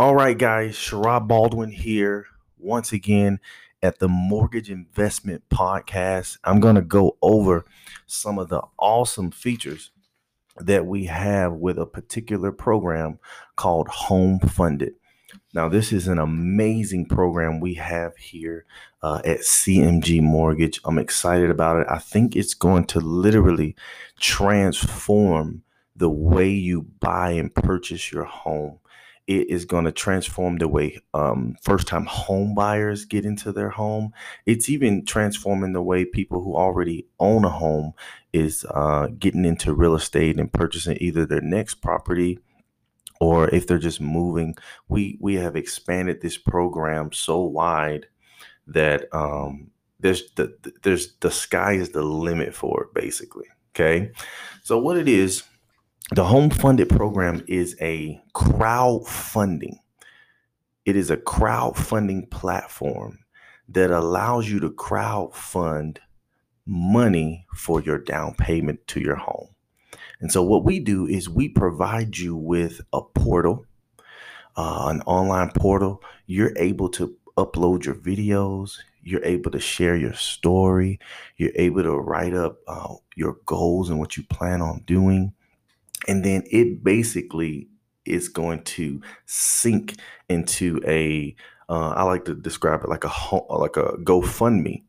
All right, guys, Sherrod Baldwin here once again at the Mortgage Investment Podcast. I'm going to go over some of the awesome features that we have with a particular program called HomeFundMe. Now, this is an amazing program we have here uh, at CMG Mortgage. I'm excited about it. I think it's going to literally transform the way you buy and purchase your home it is going to transform the way um, first time home buyers get into their home. It's even transforming the way people who already own a home is uh, getting into real estate and purchasing either their next property or if they're just moving. We we have expanded this program so wide that um, there's the there's the sky is the limit for it basically. Okay, so what it is the HomeFundMe program is a crowdfunding. It is a crowdfunding platform that allows you to crowdfund money for your down payment to your home. And so, what we do is we provide you with a portal, uh, an online portal. You're able to upload your videos, you're able to share your story, you're able to write up uh, your goals and what you plan on doing and then it basically is going to sink into a. Uh, I like to describe it like a like a GoFundMe.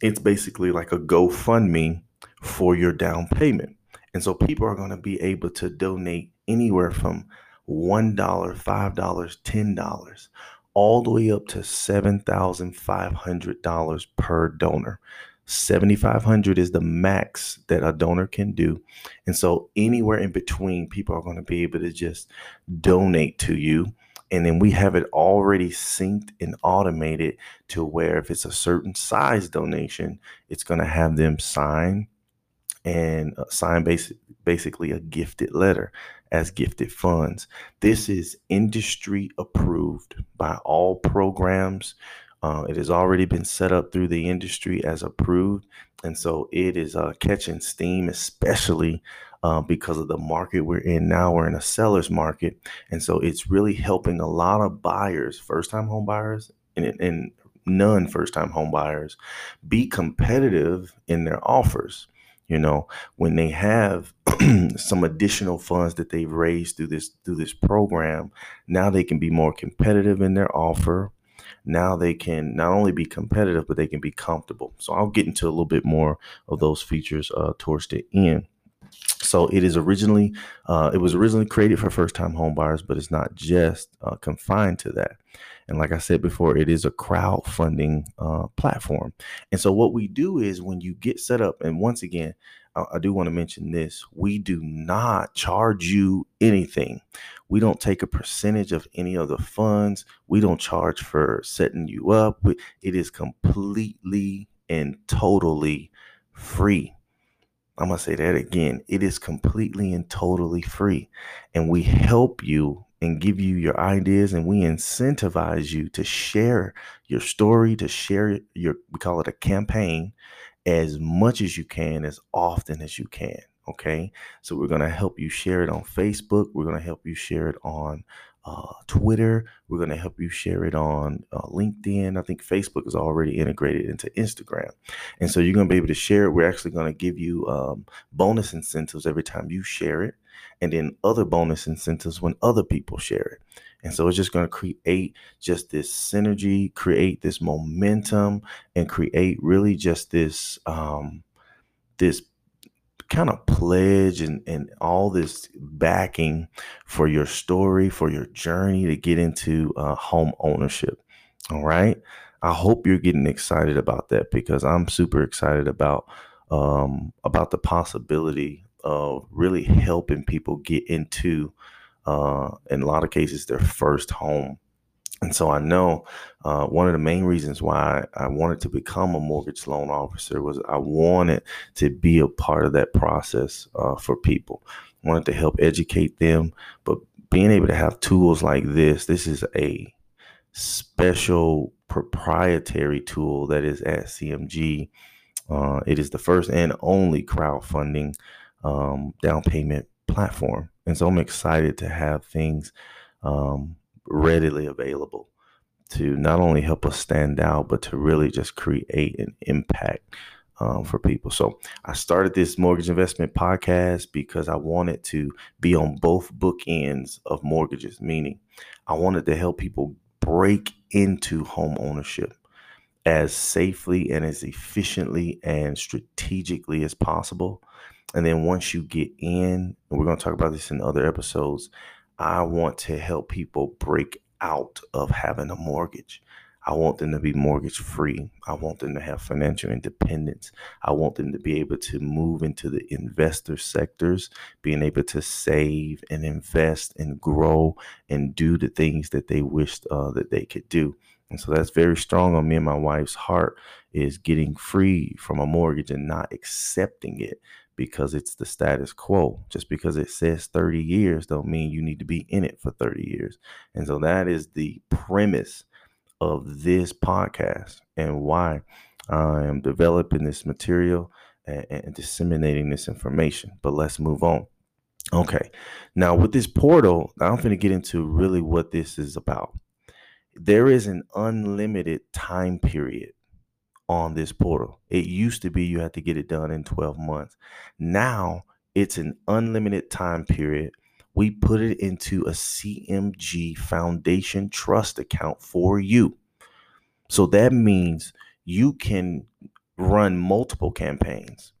It's basically like a GoFundMe for your down payment, and so people are going to be able to donate anywhere from one dollar, five dollars, ten dollars, all the way up to seven thousand five hundred dollars per donor. 7500 is the max that a donor can do. And so anywhere in between people are going to be able to just donate to you. And then we have it already synced and automated to where if it's a certain size donation it's going to have them sign and uh, sign basic, basically a gifted letter as gifted funds. This is industry approved by all programs uh, it has already been set up through the industry as approved. And so it is uh, catching steam, especially uh, because of the market we're in now. We're in a seller's market. And so it's really helping a lot of buyers, first time home buyers, and, and non first time home buyers be competitive in their offers. You know, when they have some additional funds that they've raised through this through this program, now they can be more competitive in their offer now they can not only be competitive, but they can be comfortable. So I'll get into a little bit more of those features uh, towards the end. So it is originally, uh, it was originally created for first-time homebuyers, but it's not just uh, confined to that. And like I said before, it is a crowdfunding uh, platform. And so what we do is when you get set up, and once again, I do want to mention this we do not charge you anything. We don't take a percentage of any of the funds. We don't charge for setting you up. It is completely and totally free. I'm going to say that again. It is completely and totally free. And we help you and give you your ideas and we incentivize you to share your story, to share your, we call it a campaign as much as you can, as often as you can. Okay. So we're going to help you share it on Facebook. We're going to help you share it on uh, Twitter. We're going to help you share it on uh, LinkedIn. I think Facebook is already integrated into Instagram. And so you're going to be able to share it. We're actually going to give you um, bonus incentives every time you share it, and then other bonus incentives when other people share it. And so it's just going to create just this synergy, create this momentum, and create really just this um, this kind of pledge and, and all this backing for your story, for your journey to get into uh, home ownership. All right. I hope you're getting excited about that because I'm super excited about um, about the possibility of really helping people get into uh, in a lot of cases, their first home. And so I know uh, one of the main reasons why I wanted to become a mortgage loan officer was I wanted to be a part of that process uh, for people. I wanted to help educate them, but being able to have tools like this, this is a special proprietary tool that is at CMG. Uh, it is the first and only crowdfunding um, down payment platform. And so I'm excited to have things um, readily available to not only help us stand out, but to really just create an impact um, for people. So I started this mortgage investment podcast because I wanted to be on both bookends of mortgages, meaning I wanted to help people break into home ownership as safely and as efficiently and strategically as possible. And then once you get in, and we're going to talk about this in other episodes, I want to help people break out of having a mortgage. I want them to be mortgage free. I want them to have financial independence. I want them to be able to move into the investor sectors, being able to save and invest and grow and do the things that they wished uh, that they could do. And so that's very strong on me and my wife's heart is getting free from a mortgage and not accepting it because it's the status quo. Just because it says 30 years don't mean you need to be in it for 30 years. And so that is the premise of this podcast and why I am developing this material and, and disseminating this information. But let's move on. Okay. Now with this portal, I'm going to get into really what this is about. There is an unlimited time period on this portal. It used to be you had to get it done in 12 months. Now it's an unlimited time period. We put it into a CMG Foundation Trust account for you. So that means you can run multiple campaigns.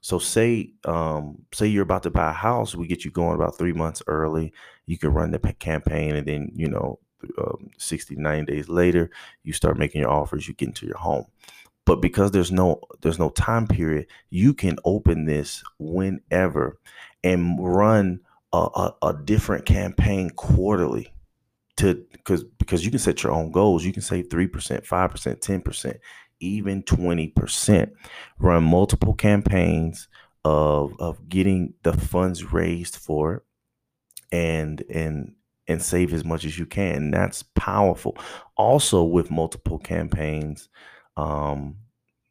So say um, say you're about to buy a house, we get you going about three months early. You can run the campaign, and then you know, um, 69 days later, you start making your offers. You get into your home but because there's no there's no time period you can open this whenever and run a, a, a different campaign quarterly to because because you can set your own goals. You can save 3% 5% 10% even 20% run multiple campaigns of of getting the funds raised for it and and and save as much as you can that's powerful. Also with multiple campaigns um,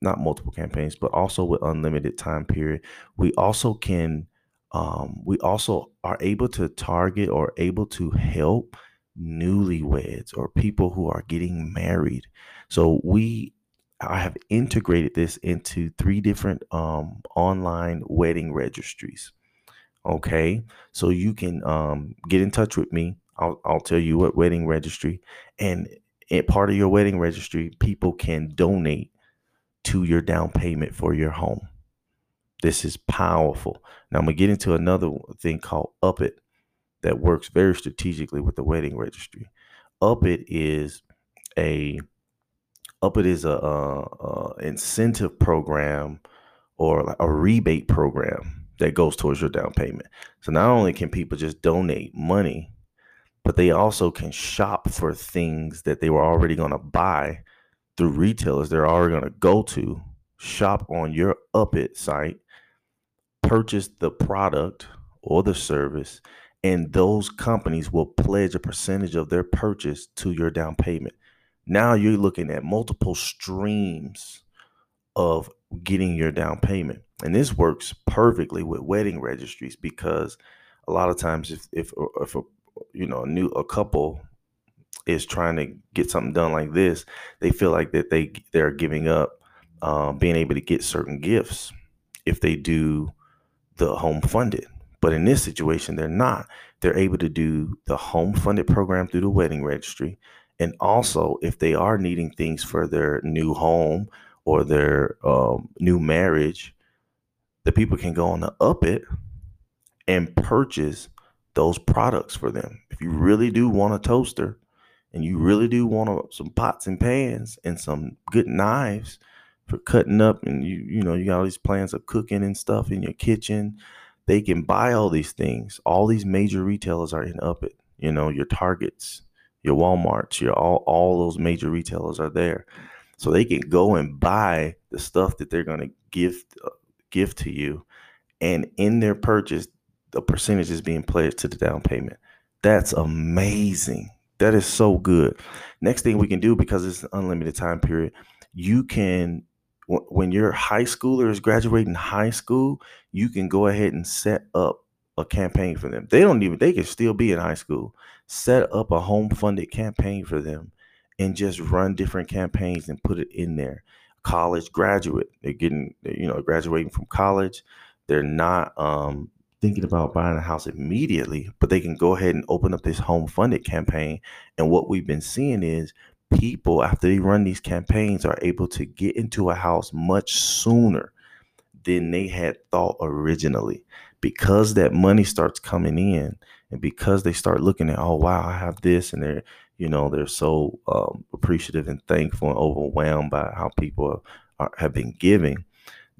not multiple campaigns, but also with unlimited time period. We also can, um, we also are able to target or able to help newlyweds or people who are getting married. So we I have integrated this into three different um, online wedding registries. Okay, so you can um, get in touch with me. I'll, I'll tell you what wedding registry, and part of your wedding registry, people can donate to your down payment for your home. This is powerful. Now I'm gonna get into another thing called Upit that works very strategically with the wedding registry. Upit is a Upit is a, a, a incentive program or a rebate program that goes towards your down payment. So not only can people just donate money but they also can shop for things that they were already going to buy through retailers they're already going to go to shop on your upit site purchase the product or the service and those companies will pledge a percentage of their purchase to your down payment. Now you're looking at multiple streams of getting your down payment and this works perfectly with wedding registries because a lot of times if if, if a you know, a new a couple is trying to get something done like this, they feel like that they they're giving up um, being able to get certain gifts if they do the HomeFundMe. But in this situation, they're not. They're able to do the HomeFundMe program through the wedding registry. And also, if they are needing things for their new home or their um, new marriage, the people can go on the up it and purchase those products for them. If you really do want a toaster and you really do want a, some pots and pans and some good knives for cutting up and you you know you got all these plans of cooking and stuff in your kitchen, they can buy all these things. All these major retailers are in up it. You know, your Targets, your Walmarts, your all all those major retailers are there. So they can go and buy the stuff that they're going to give uh, give to you and in their purchase the percentage is being pledged to the down payment. That's amazing. That is so good. Next thing we can do because it's an unlimited time period, you can when your high schooler is graduating high school, you can go ahead and set up a campaign for them. They don't even they can still be in high school. Set up a HomeFundMe campaign for them and just run different campaigns and put it in there. College graduate, they're getting you know graduating from college. They're not um, thinking about buying a house immediately, but they can go ahead and open up this HomeFundMe campaign. And what we've been seeing is people after they run these campaigns are able to get into a house much sooner than they had thought originally because that money starts coming in and because they start looking at oh wow i have this and they're you know they're so um, appreciative and thankful and overwhelmed by how people are, have been giving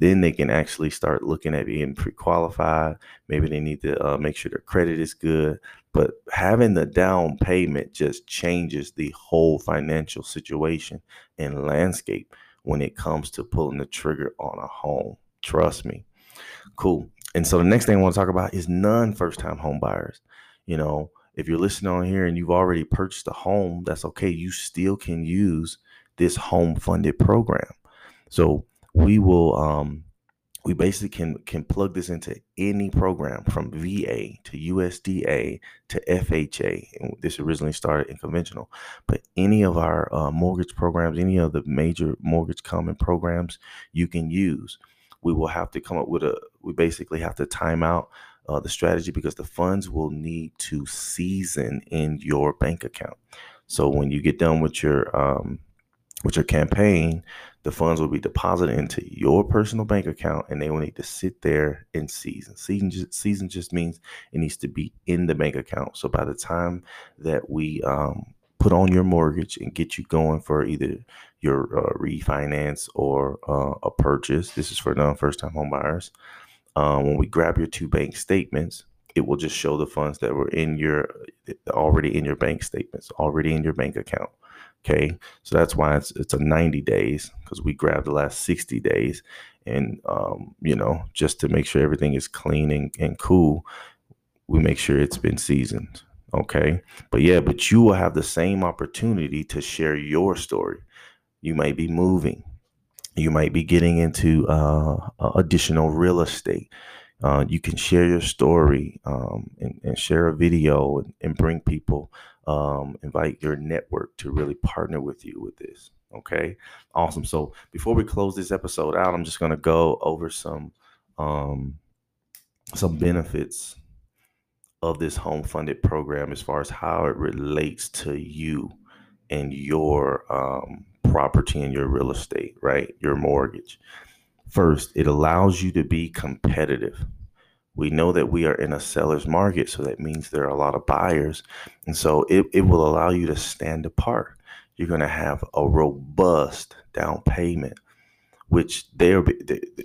then they can actually start looking at being pre-qualified maybe they need to uh, make sure their credit is good but having the down payment just changes the whole financial situation and landscape when it comes to pulling the trigger on a home trust me cool and so the next thing I want to talk about is non first time home buyers. You know, if you're listening on here and you've already purchased a home, that's okay. You still can use this HomeFundMe program. So we will um we basically can can plug this into any program from VA to USDA to FHA. And this originally started in conventional, but any of our uh, mortgage programs, any of the major mortgage common programs, you can use we will have to come up with a we basically have to time out uh, the strategy because the funds will need to season in your bank account so when you get done with your um, with your campaign the funds will be deposited into your personal bank account and they will need to sit there in season season just, season just means it needs to be in the bank account so by the time that we um, put on your mortgage and get you going for either your uh, refinance or uh, a purchase. This is for non first time home buyers. Um, when we grab your two bank statements, it will just show the funds that were in your already in your bank statements, already in your bank account. Okay, so that's why it's it's a 90 days because we grabbed the last 60 days, and um, you know just to make sure everything is clean and, and cool, we make sure it's been seasoned. Okay. But yeah, but you will have the same opportunity to share your story. You might be moving, you might be getting into uh, additional real estate. Uh, you can share your story um, and, and, share a video and, and bring people, um, invite your network to really partner with you with this. Okay, awesome. So before we close this episode out, I'm just going to go over some um, some benefits of this HomeFundMe program as far as how it relates to you and your um, property and your real estate, right? Your mortgage. First, it allows you to be competitive. We know that we are in a seller's market, so that means there are a lot of buyers. And so it, it will allow you to stand apart. You're going to have a robust down payment, which they'll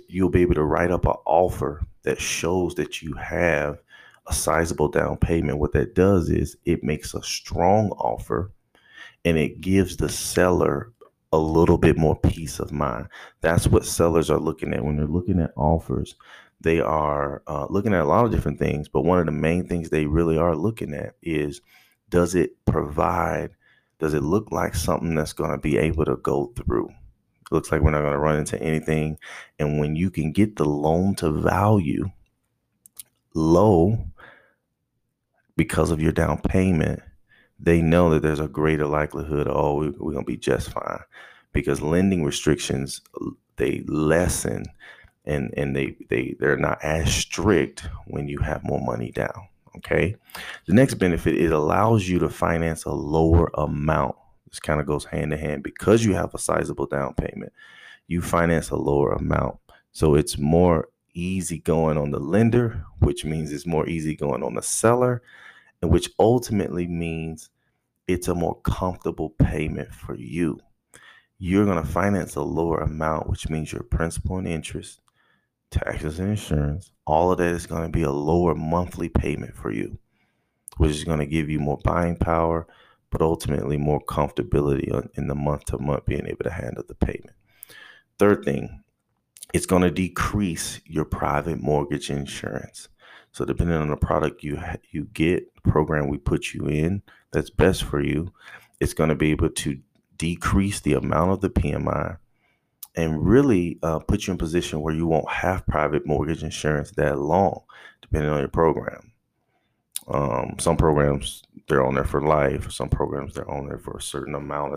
you'll be able to write up an offer that shows that you have a sizable down payment, what that does is it makes a strong offer and it gives the seller a little bit more peace of mind. That's what sellers are looking at when they're looking at offers. They are uh, looking at a lot of different things, but one of the main things they really are looking at is does it provide, does it look like something that's going to be able to go through? It looks like we're not going to run into anything. And when you can get the loan to value low, because of your down payment, they know that there's a greater likelihood, oh, we're, we're going to be just fine. Because lending restrictions, they lessen and, and they, they, they're not as strict when you have more money down. Okay. The next benefit, it allows you to finance a lower amount. This kind of goes hand in hand because you have a sizable down payment. You finance a lower amount. So it's more easy going on the lender, which means it's more easy going on the seller and which ultimately means it's a more comfortable payment for you. You're going to finance a lower amount, which means your principal and interest, taxes and insurance, all of that is going to be a lower monthly payment for you, which is going to give you more buying power, but ultimately more comfortability in the month to month being able to handle the payment. Third thing, it's going to decrease your private mortgage insurance. So depending on the product you you get, program we put you in that's best for you, it's going to be able to decrease the amount of the PMI and really uh, put you in position where you won't have private mortgage insurance that long, depending on your program. Um, some programs they're on there for life. Some programs they're on there for a certain amount of